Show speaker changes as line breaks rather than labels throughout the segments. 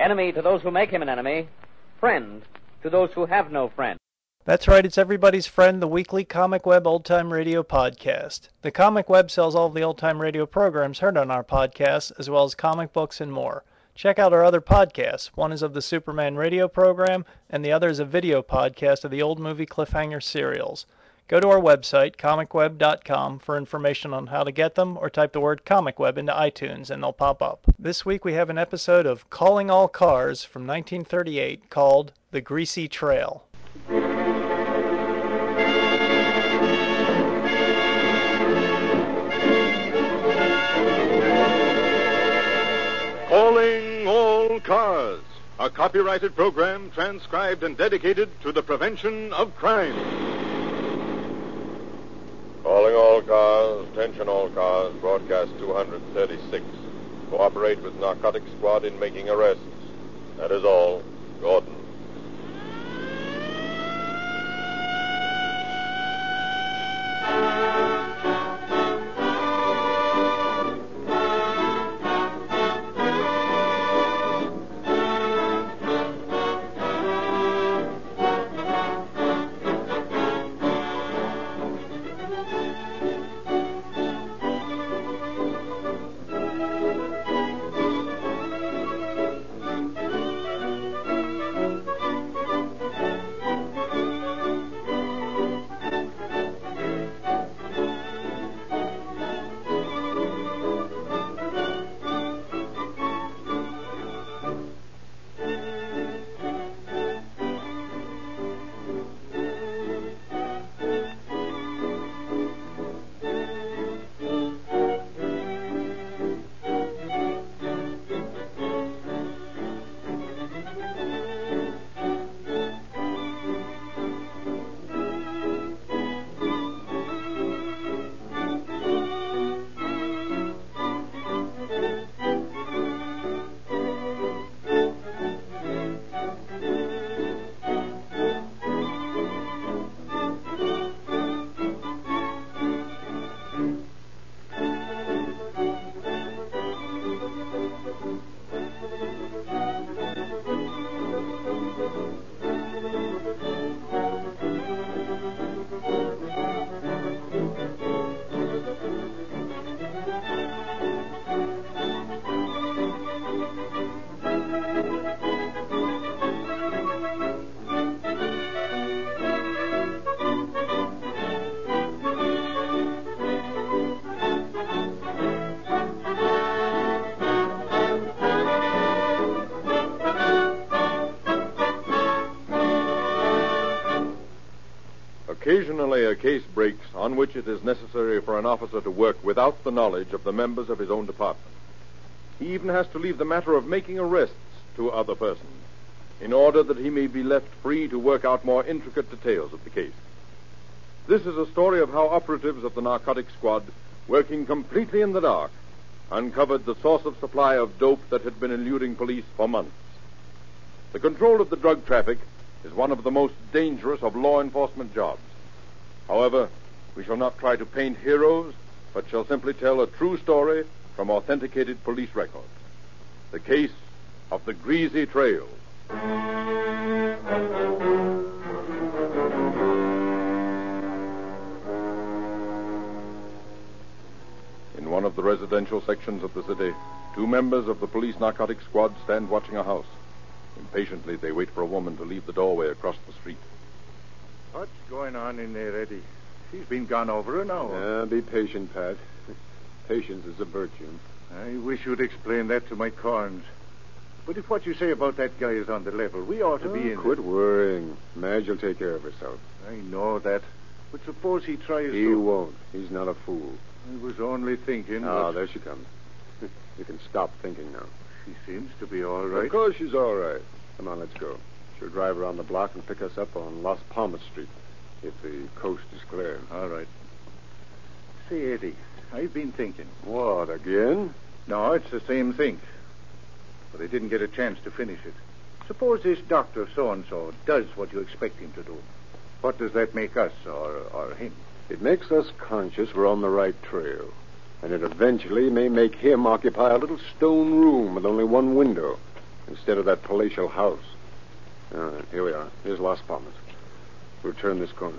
Enemy to those who make him an enemy. Friend to those who have no friend.
That's right, it's everybody's friend, the weekly Comic Web Old Time Radio podcast. The Comic Web sells all of the old time radio programs heard on our podcast, as well as comic books and more. Check out our other podcasts. One is of the Superman radio program, and the other is a video podcast of the old movie Cliffhanger serials. Go to our website, comicweb.com, for information on how to get them, or type the word comicweb into iTunes and they'll pop up. This week we have an episode of Calling All Cars from 1938 called The Greasy Trail.
Calling All Cars, a copyrighted program transcribed and dedicated to the prevention of crime.
Calling all cars, attention all cars, broadcast 236. Cooperate with Narcotic Squad in making arrests. That is all. Gordon. A case breaks on which it is necessary for an officer to work without the knowledge of the members of his own department. He even has to leave the matter of making arrests to other persons in order that he may be left free to work out more intricate details of the case. This is a story of how operatives of the narcotic squad, working completely in the dark, uncovered the source of supply of dope that had been eluding police for months. The control of the drug traffic is one of the most dangerous of law enforcement jobs. However, we shall not try to paint heroes, but shall simply tell a true story from authenticated police records. The case of the Greasy Trail. In one of the residential sections of the city, two members of the police narcotic squad stand watching a house. Impatiently, they wait for a woman to leave the doorway across the street.
What's going on in there, Eddie? She's been gone over an hour.
Uh, be patient, Pat. Patience is a virtue.
I wish you'd explain that to my corns. But if what you say about that guy is on the level, we ought to
Oh,
be in
quit
it.
worrying. Madge will take care of herself.
I know that. But suppose he tries
He
to...
He won't. He's not a fool.
I was only thinking.
Ah, there she comes. You can stop thinking now.
She seems to be all right.
Of course she's all right. Come on, let's go. She'll drive around the block and pick us up on Las Palmas Street if the coast is clear.
All right. Say, Eddie, I've been thinking.
What, again?
No, it's the same thing. But I didn't get a chance to finish it. Suppose this doctor so-and-so does what you expect him to do. What does that make us or, or him?
It makes us conscious we're on the right trail. And it eventually may make him occupy a little stone room with only one window. instead of that palatial house. All right, here we are. Here's Las Palmas. We'll turn this corner.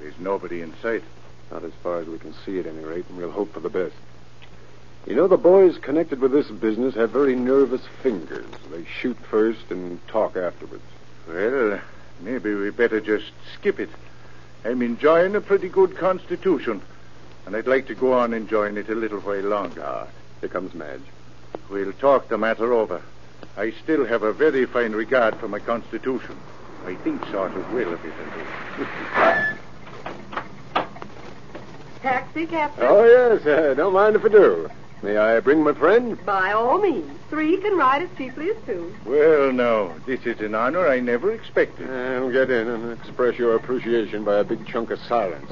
There's nobody in sight.
Not as far as we can see at any rate, and we'll hope for the best. You know, the boys connected with this business have very nervous fingers. They shoot first and talk afterwards.
Well, maybe we better just skip it. I'm enjoying a pretty good constitution, and I'd like to go on enjoying it a little while longer.
Ah, here comes Madge.
We'll talk the matter over. I still have a very fine regard for my constitution. I think sort of well of it, I do.
Taxi, Captain?
Oh, yes, uh, don't mind if I do. May I bring my friend?
By all means. Three can ride as cheaply as two.
Well, no. this is an honor I never expected.
And get in and express your appreciation by a big chunk of silence.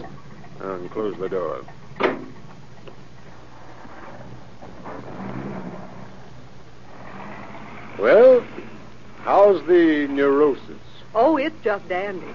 And close the door. Well, how's the neurosis?
Oh, it's just dandy.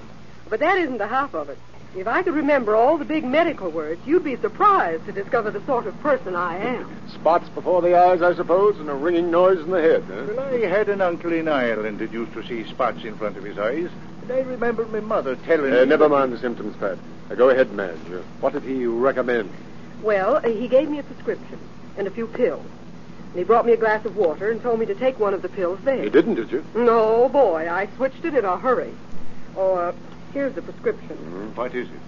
But that isn't the half of it. If I could remember all the big medical words, you'd be surprised to discover the sort of person I am.
Spots before the eyes, I suppose, and a ringing noise in the head, huh?
Well, I had an uncle in Ireland that used to see spots in front of his eyes, and I remember my mother telling
Uh,
me...
never mind the symptoms, Pat. Uh, go ahead, Madge. Uh, what did he recommend?
Well, uh, he gave me a prescription and a few pills. And he brought me a glass of water and told me to take one of the pills there.
You didn't, did you?
No, boy, I switched it in a hurry. Oh, uh, here's the prescription.
What is it?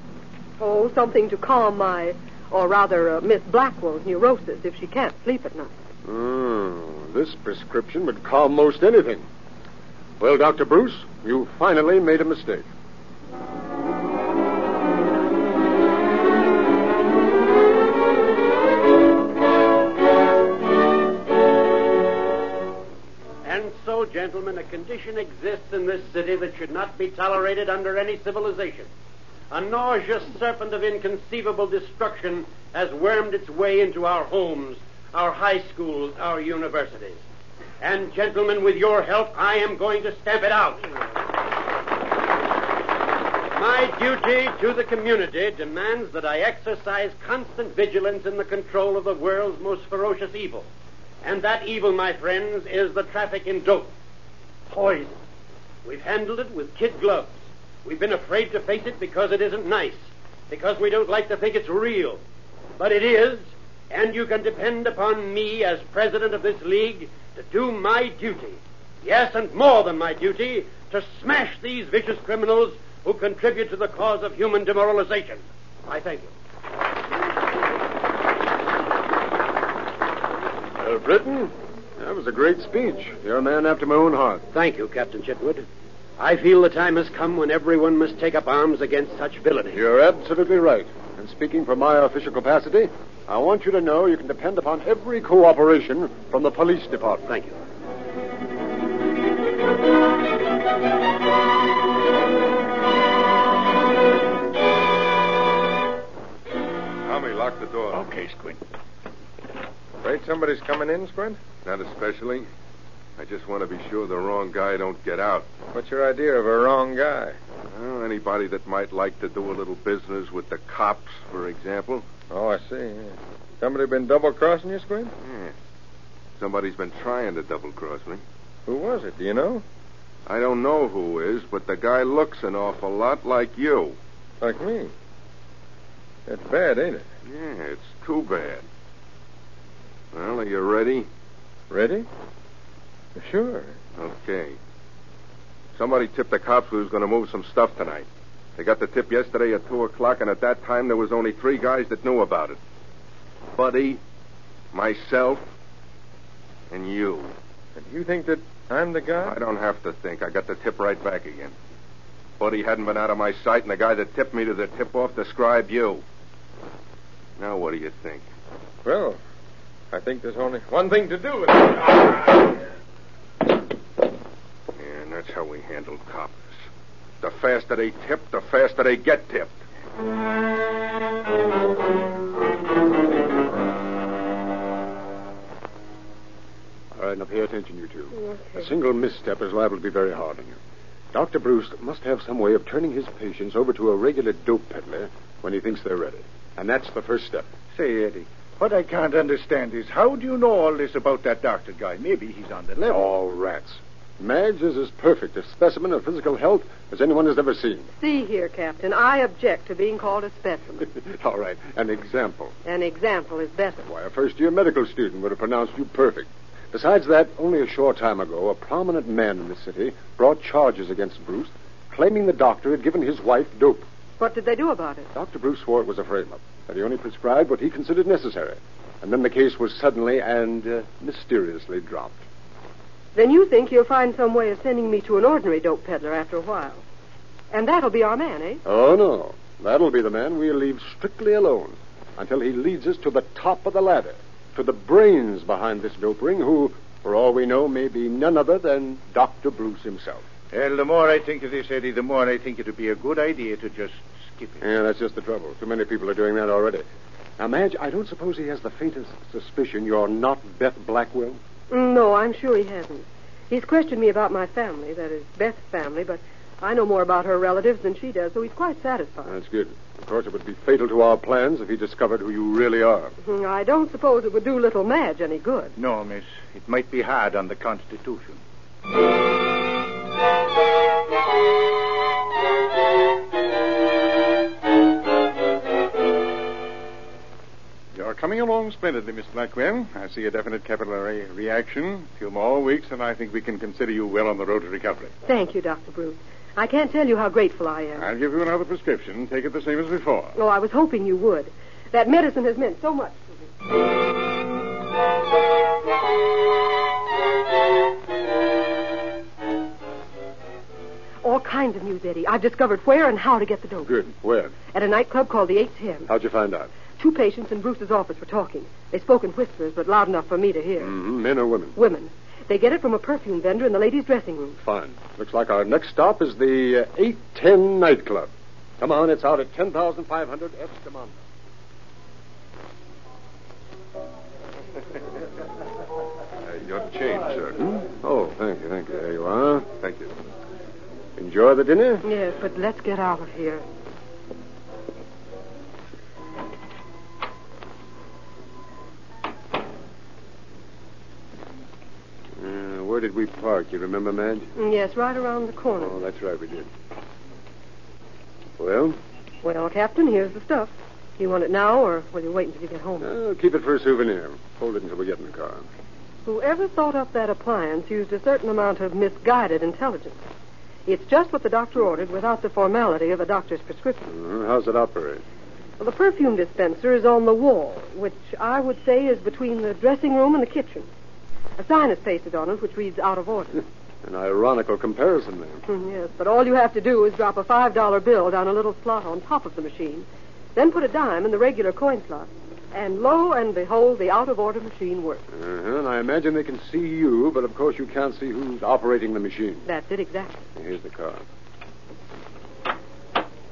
Oh, something to calm my, or rather, uh, Miss Blackwell's neurosis if she can't sleep at night.
Hmm. This prescription would calm most anything. Well, Dr. Bruce, you finally made a mistake.
Gentlemen, a condition exists in this city that should not be tolerated under any civilization. A nauseous serpent of inconceivable destruction has wormed its way into our homes, our high schools, our universities. And, gentlemen, with your help, I am going to stamp it out. My duty to the community demands that I exercise constant vigilance in the control of the world's most ferocious evil. And that evil, my friends, is the traffic in dope. Poison. We've handled it with kid gloves. We've been afraid to face it because it isn't nice, because we don't like to think it's real. But it is, and you can depend upon me as president of this league to do my duty. Yes, and more than my duty, to smash these vicious criminals who contribute to the cause of human demoralization. I thank you.
Well, Britton, that was a great speech. You're a man after my own heart.
Thank you, Captain Chitwood. I feel the time has come when everyone must take up arms against such villainy.
You're absolutely right. And speaking from my official capacity, I want you to know you can depend upon every cooperation from the police department.
Thank you.
Tommy, lock the door.
Okay, Squint.
Afraid somebody's coming in, Squint? Not especially. I just want to be sure the wrong guy don't get out.
What's your idea of a wrong guy?
Well, anybody that might like to do a little business with the cops, for example.
Oh, I see. Somebody been double crossing you, Squint?
Yeah. Somebody's been trying to double cross me.
Who was it? Do you know?
I don't know who is, but the guy looks an awful lot like you.
Like me. That's bad, ain't it?
Yeah, it's too bad. Well, are you ready?
Ready? Sure.
Okay. Somebody tipped the cops we was going to move some stuff tonight. They got the tip yesterday at 2 o'clock, and at that time there was only three guys that knew about it. Buddy, myself, and you.
And you think that I'm the guy?
I don't have to think. I got the tip right back again. Buddy hadn't been out of my sight, and the guy that tipped me to the tip-off described you. Now, what do you think?
Well, I think there's only one thing to do with it.
Yeah, and that's how we handle coppers. The faster they tip, the faster they get tipped.
All right, now pay attention, you two. A single misstep is liable to be very hard on you. Dr. Bruce must have some way of turning his patients over to a regular dope peddler when he thinks they're ready. And that's the first step.
Say, Eddie, what I can't understand is how do you know all this about that doctor guy? Maybe he's on the level.
All rats. Madge is as perfect a specimen of physical health as anyone has ever seen.
See here, Captain, I object to being called a specimen.
All right, an example.
An example is better.
Why, a first year medical student would have pronounced you perfect. Besides that, only a short time ago, a prominent man in the city brought charges against Bruce, claiming the doctor had given his wife dope.
What did they do about it?
Dr. Bruce swore it was a frame up, that he only prescribed what he considered necessary. And then the case was suddenly and uh, mysteriously dropped.
Then you think you'll find some way of sending me to an ordinary dope peddler after a while. And that'll be our man, eh?
Oh, no. That'll be the man we'll leave strictly alone until he leads us to the top of the ladder, to the brains behind this dope ring, who, for all we know, may be none other than Dr. Bruce himself.
Well, the more I think of this, Eddie, the more I think it would be a good idea to just skip it.
Yeah, that's just the trouble. Too many people are doing that already. Now, Madge, I don't suppose he has the faintest suspicion you're not Beth Blackwell?
No, I'm sure he hasn't. He's questioned me about my family, that is, Beth's family, but I know more about her relatives than she does, so he's quite satisfied.
That's good. Of course, it would be fatal to our plans if he discovered who you really are.
Hmm, I don't suppose it would do little Madge any good.
No, miss. It might be hard on the Constitution.
You're coming along splendidly, Miss Blackwell. I see a definite capillary reaction. A few more weeks, and I think we can consider you well on the road to recovery.
Thank you, Dr. Bruce. I can't tell you how grateful I am.
I'll give you another prescription. Take it the same as before.
Oh, I was hoping you would. That medicine has meant so much to me. All kinds of news, Eddie. I've discovered where and how to get the dope.
Good. Where?
At a nightclub called the 810.
How'd you find out?
Two patients in Bruce's office were talking. They spoke in whispers, but loud enough for me to hear.
Mm-hmm. Men or women?
Women. They get it from a perfume vendor in the ladies' dressing room.
Fine. Looks like our next stop is the uh, 810 nightclub. Come on, it's out at 10,500 Estamanda.
Uh, your change, sir.
Hmm? Oh, thank you, thank you. There you are. Thank you. Enjoy the dinner?
Yes, but let's get out of here.
Uh, where did we park? You remember, Madge?
Yes, right around the corner.
Oh, that's right, we did. Well,
Well, Captain, here's the stuff. Do You want it now, or will you wait until you get home?
uh, keep it for a souvenir. Hold it until we get in the car.
Whoever thought up that appliance used a certain amount of misguided intelligence. It's just what the doctor ordered without the formality of a doctor's prescription.
Uh, how's it operate?
Well, the perfume dispenser is on the wall, which I would say is between the dressing room and the kitchen. A sign is pasted on it which reads out of order.
An ironical comparison, then.
Hmm, yes, but all you have to do is drop a $5 bill down a little slot on top of the machine, then put a dime in the regular coin slot, and lo and behold, the out of order machine works.
Uh-huh, and I imagine they can see you, but of course you can't see who's operating the machine.
That's it exactly.
Here's the car.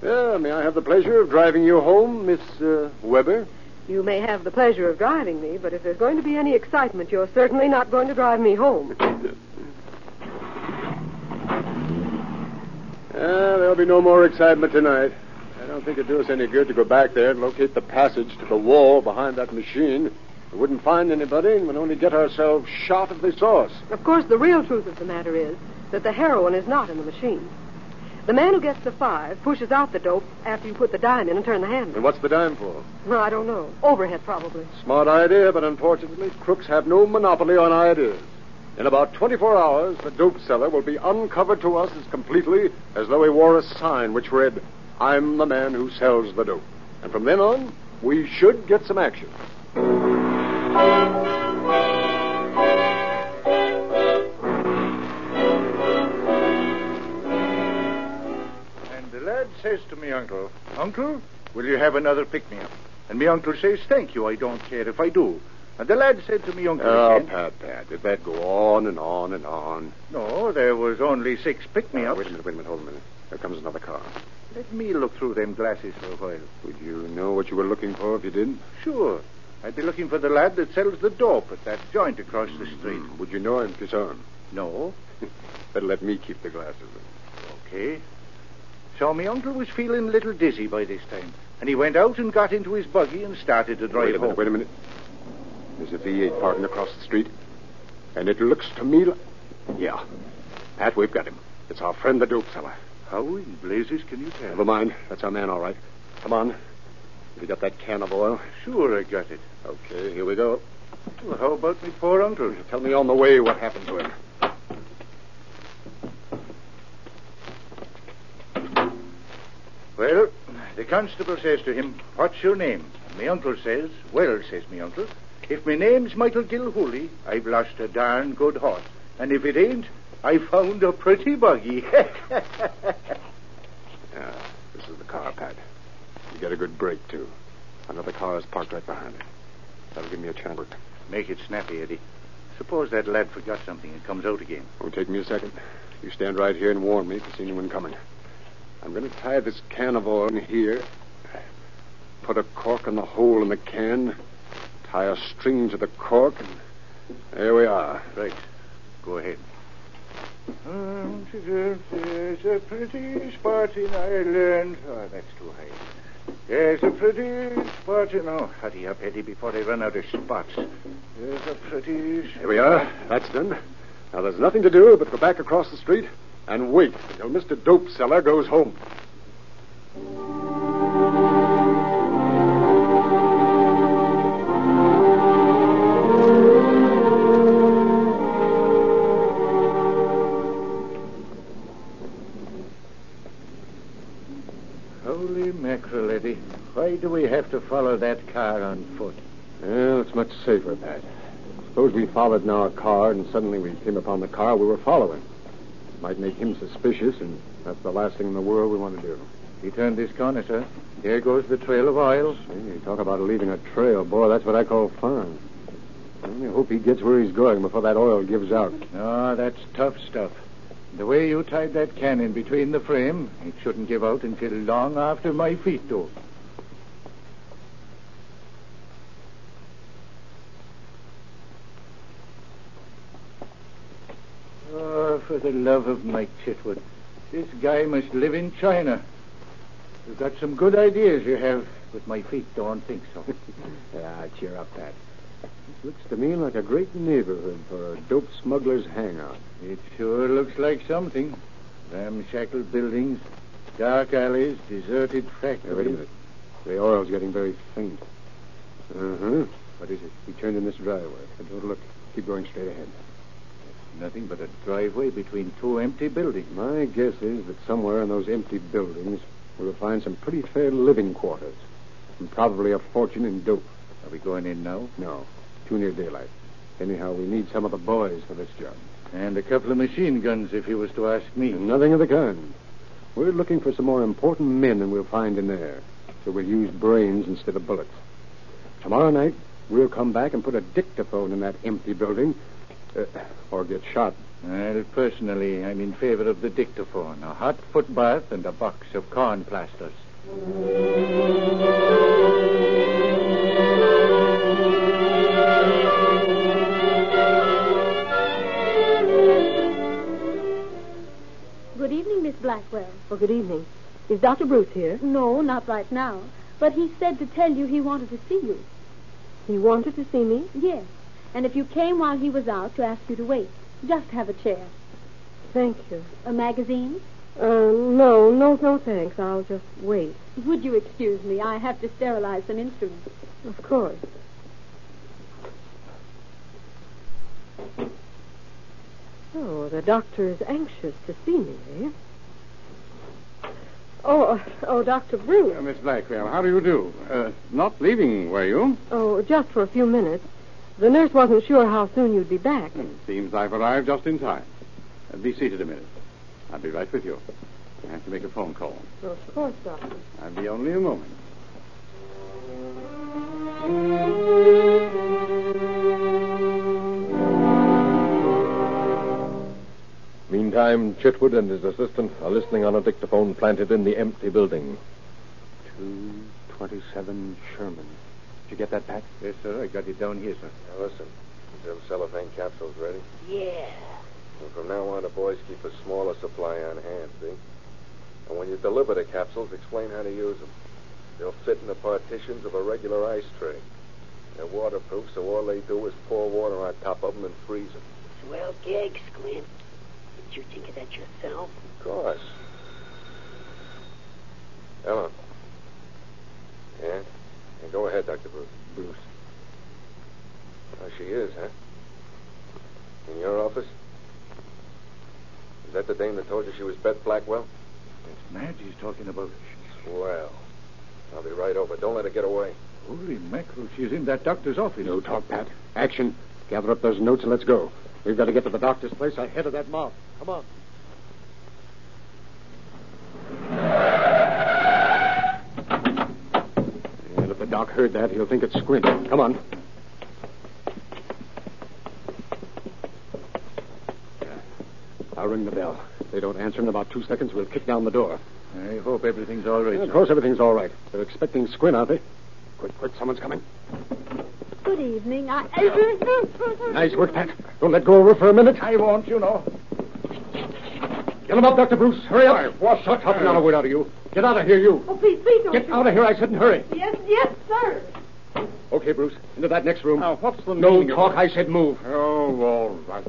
Yeah, may I have the pleasure of driving you home, Miss uh, Weber?
You may have the pleasure of driving me, but if there's going to be any excitement, you're certainly not going to drive me home.
Uh, there'll be no more excitement tonight. I don't think it'd do us any good to go back there and locate the passage to the wall behind that machine. We wouldn't find anybody and would only get ourselves shot if they saw us.
Of course, the real truth of the matter is that the heroin is not in the machine. The man who gets the five pushes out the dope after you put the dime in and turn the handle.
And what's the dime for?
Well, I don't know. Overhead, probably.
Smart idea, but unfortunately, crooks have no monopoly on ideas. In about 24 hours, the dope seller will be uncovered to us as completely as though he wore a sign which read, I'm the man who sells the dope. And from then on, we should get some action.
And the lad says to me uncle, Uncle, will you have another pick-me-up? And me uncle says, Thank you, I don't care if I do. And the lad said to me uncle
Oh,
again,
Pat, Pat, did that go on and on and on?
No, there was only six
Oh,
pick-me-ups.
wait a minute, wait a minute, hold a minute. There comes another car.
Let me look through them glasses for a while.
Would you know what you were looking for if you didn't?
Sure. I'd be looking for the lad that sells the dope at that joint across the street.
Hmm, Would you know him if you saw him?
No.
Better let me keep the glasses.
Okay. So me uncle was feeling a little dizzy by this time. And he went out and got into his buggy and started to drive
Wait a minute,
home.
wait a minute. There's a V8 parking across the street. And it looks to me like... Yeah. Pat, we've got him. It's our friend, the dope seller.
How in blazes can you tell?
Never mind. That's our man, all right. Come on. You got that can of oil?
Sure, I got it.
Okay, here we go.
Well, how about me poor uncle?
Tell me on the way what happened to him.
Well, the constable says to him, What's your name? My uncle says, Well, says me uncle, if my name's Michael Gilhooly, I've lost a darn good horse. And if it ain't, I found a pretty buggy.
Yeah, this is the car, Pat. You get a good break, too. Another car is parked right behind it. That'll give me a chance.
Make it snappy, Eddie. Suppose that lad forgot something and comes out again.
It'll take me a second. You stand right here and warn me if you see anyone coming. I'm going to tie this can of oil in here, put a cork in the hole in the can, tie a string to the cork, and there we are.
Right. Go ahead. Um, there's a pretty spot in Ireland. Oh, that's too high. There's a pretty spot in. Oh, hurry up, Eddie, before they run out of spots. There's a pretty.
Here we are. That's done. Now, there's nothing to do but go back across the street and wait until Mr. Dope Seller goes home.
Why do we have to follow that car on foot?
Well, it's much safer, Pat. Suppose we followed in our car and suddenly we came upon the car we were following. It Might make him suspicious, and that's the last thing in the world we want to do.
He turned this corner, sir. There goes the trail of oil.
Hey, talk about leaving a trail, boy. That's what I call fun. I only hope he gets where he's going before that oil gives out.
Oh, that's tough stuff. The way you tied that can in between the frame, it shouldn't give out until long after my feet do. Oh, for the love of Mike Chitwood. This guy must live in China. You've got some good ideas, you have, but my feet don't think so.
yeah, cheer up, Pat. This looks to me like a great neighborhood for a dope smuggler's hangout.
It sure looks like something. Ramshackle buildings, dark alleys, deserted factories.
Wait a minute. The oil's getting very faint. Uh-huh. What is it? We turned in this driveway. Don't look. Keep going straight ahead.
Nothing but a driveway between two empty buildings.
My guess is that somewhere in those empty buildings we will find some pretty fair living quarters. And probably a fortune in dope.
Are we going in now?
No. Too near daylight. Anyhow, we need some of the boys for this job.
And a couple of machine guns, if you was to ask me.
Nothing of the kind. We're looking for some more important men than we'll find in there. So we'll use brains instead of bullets. Tomorrow night, we'll come back and put a dictaphone in that empty building. Uh, or get shot.
Well, personally, I'm in favor of the dictaphone. A hot foot bath and a box of corn plasters.
Good evening, Miss Blackwell.
Oh, good evening. Is Dr. Bruce here?
No, not right now. But he said to tell you he wanted to see you.
He wanted to see me?
Yes. And if you came while he was out, to ask you to wait. Just have a chair.
Thank you.
A magazine?
Uh, no, no, no, thanks. I'll just wait.
Would you excuse me? I have to sterilize some instruments.
Of course. Oh, the doctor is anxious to see me, eh? Oh, uh, oh, Dr. Bruce.
Uh, Miss Blackwell, how do you do? Uh, not leaving, were you?
Oh, just for a few minutes. The nurse wasn't sure how soon you'd be back.
Seems I've arrived just in time. Uh, be seated a minute. I'll be right with you. I have to make a phone call.
Of course, Doctor.
I'll be only a moment.
Meantime, Chitwood and his assistant are listening on a dictaphone planted in the empty building.
227 Sherman. Did you get that, Pat?
Yes, sir. I got it down here, sir.
Now, listen. Is them cellophane capsules ready?
Yeah.
And from now on, the boys keep a smaller supply on hand, see? And when you deliver the capsules, explain how to use them. They'll fit in the partitions of a regular ice tray. They're waterproof, so all they do is pour water on top of them and freeze them.
Swell gig, Squint. Did you think of that yourself?
Of course. Ellen. Yeah? Yeah go ahead, Dr. Bruce.
Bruce.
Oh, she is, huh? In your office? Is that the dame that told you she was Beth Blackwell?
It's Madge he's talking about.
Well, I'll be right over. Don't let her get away.
Holy mackerel, she's in that doctor's office.
No talk, Pat. Action. Gather up those notes and let's go. We've got to get to the doctor's place ahead of that mob. Come on. And if the doc heard that, he'll think it's Squint. Come on. I'll ring the bell. If they don't answer in about two seconds, we'll kick down the door.
I hope everything's all right.
Yeah, of course, everything's all right. They're expecting Squint, aren't they? Quick, quick, someone's coming.
Good evening. I.
Nice work, Pat. Don't let go of her for a minute.
I won't, you know.
Get him up, Dr. Bruce. Hurry up. What's shut up not a word out of you. Get out of here, you.
Oh, please, please don't.
Get out of here, I said, and hurry.
Yes, yes, sir.
Okay, Bruce. Into that next room.
Now, what's the
No
meaning of No
talk,
it?
I said move.
Oh, all right.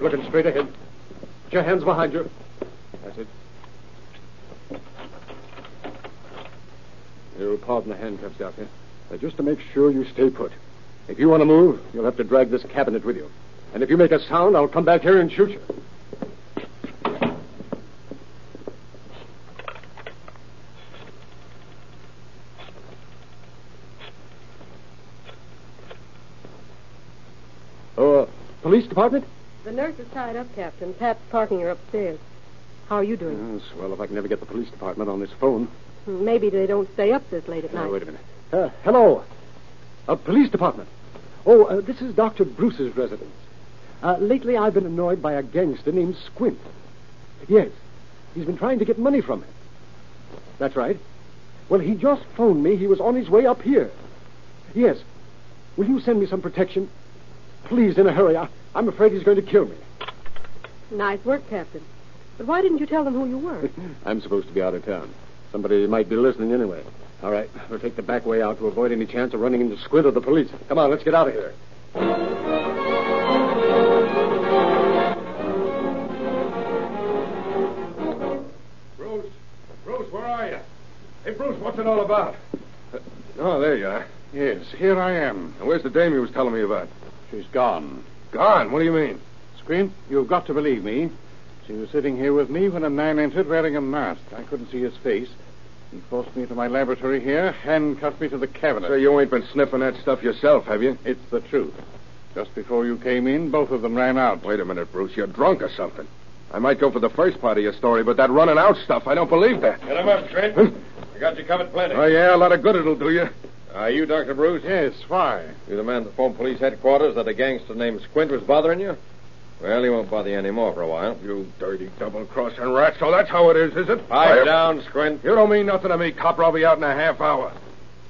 Looking straight ahead. Put your hands behind you. That's it. You'll pardon the handcuffs, Doctor. Now, just to make sure you stay put. If you want to move, you'll have to drag this cabinet with you. And if you make a sound, I'll come back here and shoot you. Uh, police department?
The nurse is tied up, Captain. Pat's parking her upstairs. How are you doing?
Yes, well, if I can never get the police department on this phone.
Maybe they don't stay up this late at
Now,
night.
wait a minute. Uh, hello. Uh, police department. Oh, uh, this is Dr. Bruce's residence. Uh, lately, I've been annoyed by a gangster named Squint. Yes, he's been trying to get money from me. That's right. Well, he just phoned me he was on his way up here. Yes. Will you send me some protection? Please, in a hurry. I, I'm afraid he's going to kill me.
Nice work, Captain. But why didn't you tell them who you were?
I'm supposed to be out of town. Somebody might be listening anyway. All right, we'll take the back way out to avoid any chance of running into Squint or the police. Come on, let's get out of here.
Bruce, Bruce, where are you? Hey, Bruce, what's it all about?
Oh, there you are.
Yes, here I am.
Now, where's the dame you was telling me about?
She's gone.
Gone? What do you mean?
Squint, you've got to believe me. She was sitting here with me when a man entered wearing a mask. I couldn't see his face. He forced me to my laboratory here, handcuffed me to the cabinet.
So you ain't been sniffing that stuff yourself, have you?
It's the truth. Just before you came in, both of them ran out.
Wait a minute, Bruce. You're drunk or something. I might go for the first part of your story, but that running out stuff, I don't believe that.
Get him up, Trent. I got you covered plenty.
Oh, yeah, a lot of good it'll do you.
Are you Dr. Bruce?
Yes, why?
You the man that phoned police headquarters that a gangster named Squint was bothering you? Well, he won't bother you anymore for a while.
You dirty double-crossing rat. So that's how it is, is it?
Pipe
Fire-
down, Squint.
You don't mean nothing to me, cop. I'll be out in a half hour.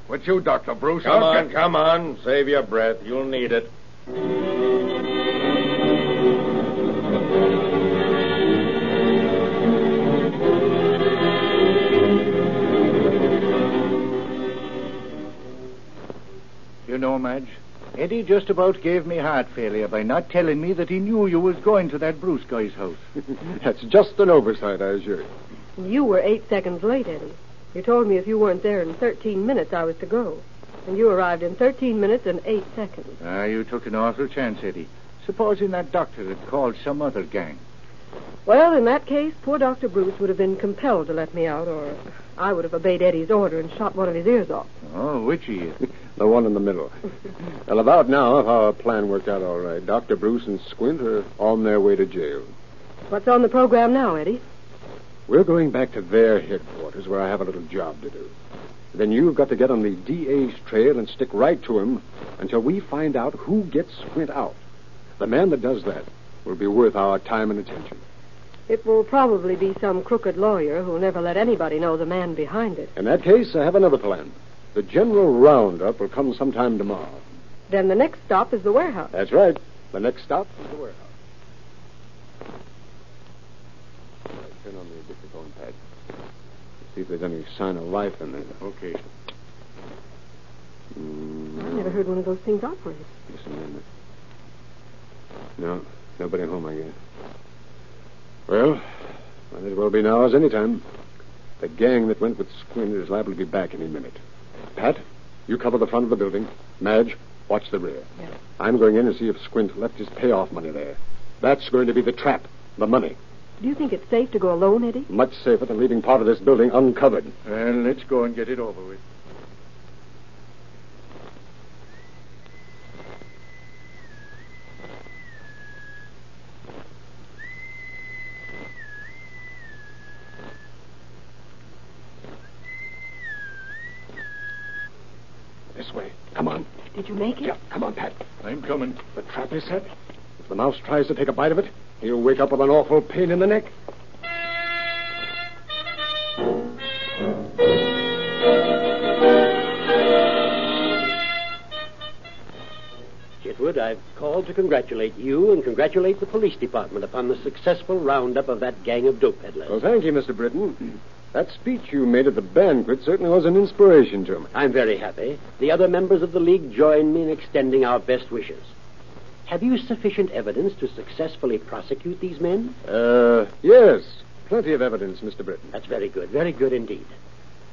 With you, Dr. Bruce.
Come
I'll
on,
get-
come on. Save your breath. You'll need it.
You know, Madge, Eddie just about gave me heart failure by not telling me that he knew you was going to that Bruce guy's house.
That's just an oversight, I assure you.
You were eight seconds late, Eddie. You told me if you weren't there in 13 minutes, I was to go. And you arrived in 13 minutes and 8 seconds.
Ah, you took an awful chance, Eddie. Supposing that doctor had called some other gang.
Well, in that case, poor Dr. Bruce would have been compelled to let me out, or I would have obeyed Eddie's order and shot one of his ears off.
Oh, which is.
The one in the middle. well, about now, if our plan worked out all right, Dr. Bruce and Squint are on their way to jail.
What's on the program now, Eddie?
We're going back to their headquarters where I have a little job to do. Then you've got to get on the DA's trail and stick right to him until we find out who gets Squint out. The man that does that will be worth our time and attention.
It will probably be some crooked lawyer who'll never let anybody know the man behind it.
In that case, I have another plan. The general roundup will come sometime tomorrow.
Then the next stop is the warehouse.
That's right. The next stop is the warehouse. Turn on the dictaphone Pat. See if there's any sign of life in there.
Okay.
I've never heard one of those things operate.
Listen. No, nobody home, I guess. Well, might as well be now as any time. The gang that went with Squint is liable to be back any minute. Pat, you cover the front of the building. Madge, watch the rear.
Yeah.
I'm going in and see if Squint left his payoff money there. That's going to be the trap, the money.
Do you think it's safe to go alone, Eddie?
Much safer than leaving part of this building uncovered.
Well, let's go and get it over with.
This way. Come on.
Did you make it?
Yeah, come on, Pat.
I'm coming.
The trap is set. If the mouse tries to take a bite of it, he'll wake up with an awful pain in the neck.
Chitwood, I've called to congratulate you and congratulate the police department upon the successful roundup of that gang of dope peddlers.
Well, thank you, Mr. Britton. That speech you made at the banquet certainly was an inspiration to me.
I'm very happy. The other members of the League join me in extending our best wishes. Have you sufficient evidence to successfully prosecute these men?
Uh, yes. Plenty of evidence, Mr. Britton.
That's very good, very good indeed.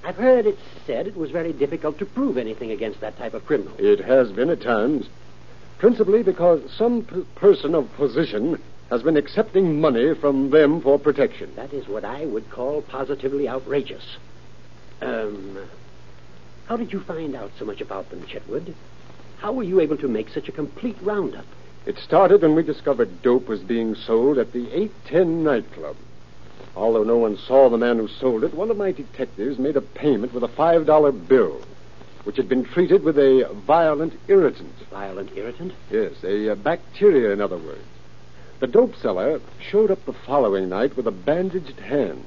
I've heard it said it was very difficult to prove anything against that type of criminal.
It has been at times. Principally because some p- person of position has been accepting money from them for protection.
That is what I would call positively outrageous. Um, how did you find out so much about them, Chetwood? How were you able to make such a complete roundup?
It started when we discovered dope was being sold at the 810 nightclub. Although no one saw the man who sold it, one of my detectives made a payment with a $5 bill, which had been treated with a violent irritant.
Violent irritant?
Yes, a uh, bacteria, in other words. The dope seller showed up the following night with a bandaged hand.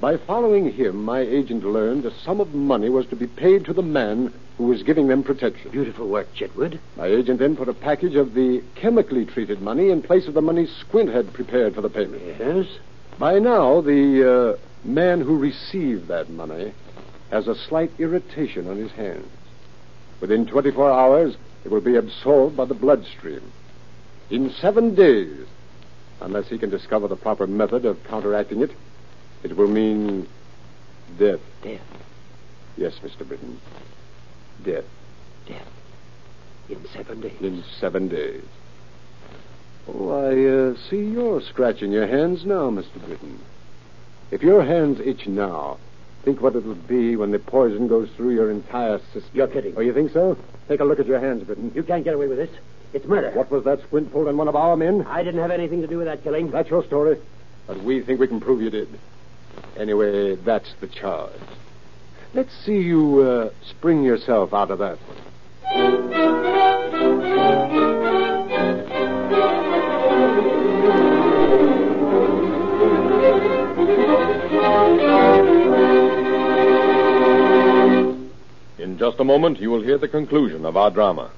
By following him, my agent learned a sum of money was to be paid to the man who was giving them protection.
Beautiful work, Chetwood.
My agent then put a package of the chemically treated money in place of the money Squint had prepared for the payment.
Yes?
By now, the uh, man who received that money has a slight irritation on his hands. Within 24 hours, it will be absorbed by the bloodstream. In seven days, unless he can discover the proper method of counteracting it, it will mean death.
Death.
Yes, Mr. Britton. Death.
Death. In seven days.
In seven days. Oh, I uh, see you're scratching your hands now, Mr. Britton. If your hands itch now, think what it would be when the poison goes through your entire system.
You're kidding.
Oh, you think so? Take a look at your hands, Britton.
You can't get away with this. It's murder.
What was that squint pulled on one of our men?
I didn't have anything to do with that killing.
That's your story. But we think we can prove you did. Anyway, that's the charge. Let's see you uh, spring yourself out of that.
In just a moment, you will hear the conclusion of our drama.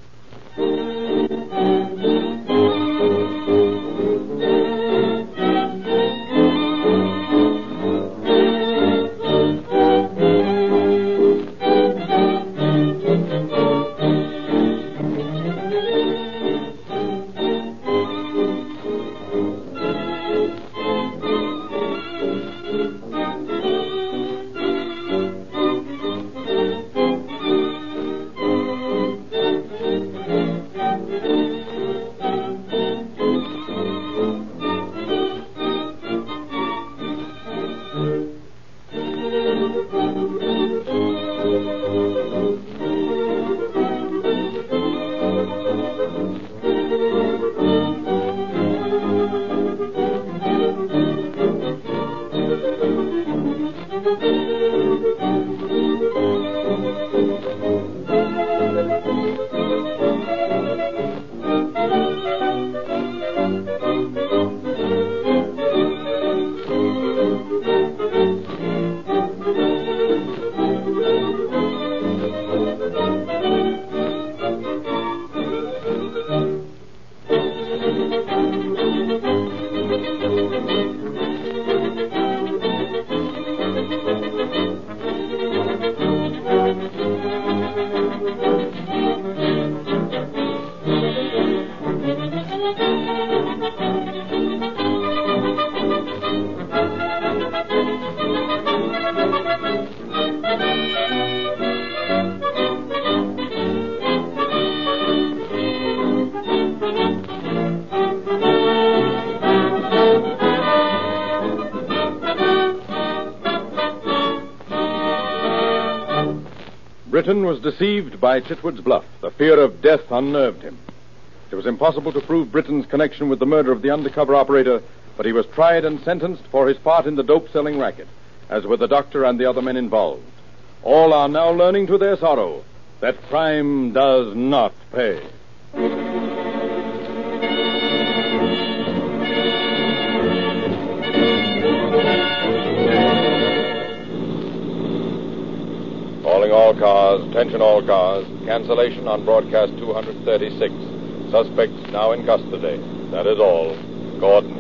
Was deceived by Chitwood's bluff. The fear of death unnerved him. It was impossible to prove Britain's connection with the murder of the undercover operator, but he was tried and sentenced for his part in the dope selling racket, as were the doctor and the other men involved. All are now learning to their sorrow that crime does not pay. Calling all cars, attention all cars, cancellation on broadcast 236. Suspects now in custody. That is all. Gordon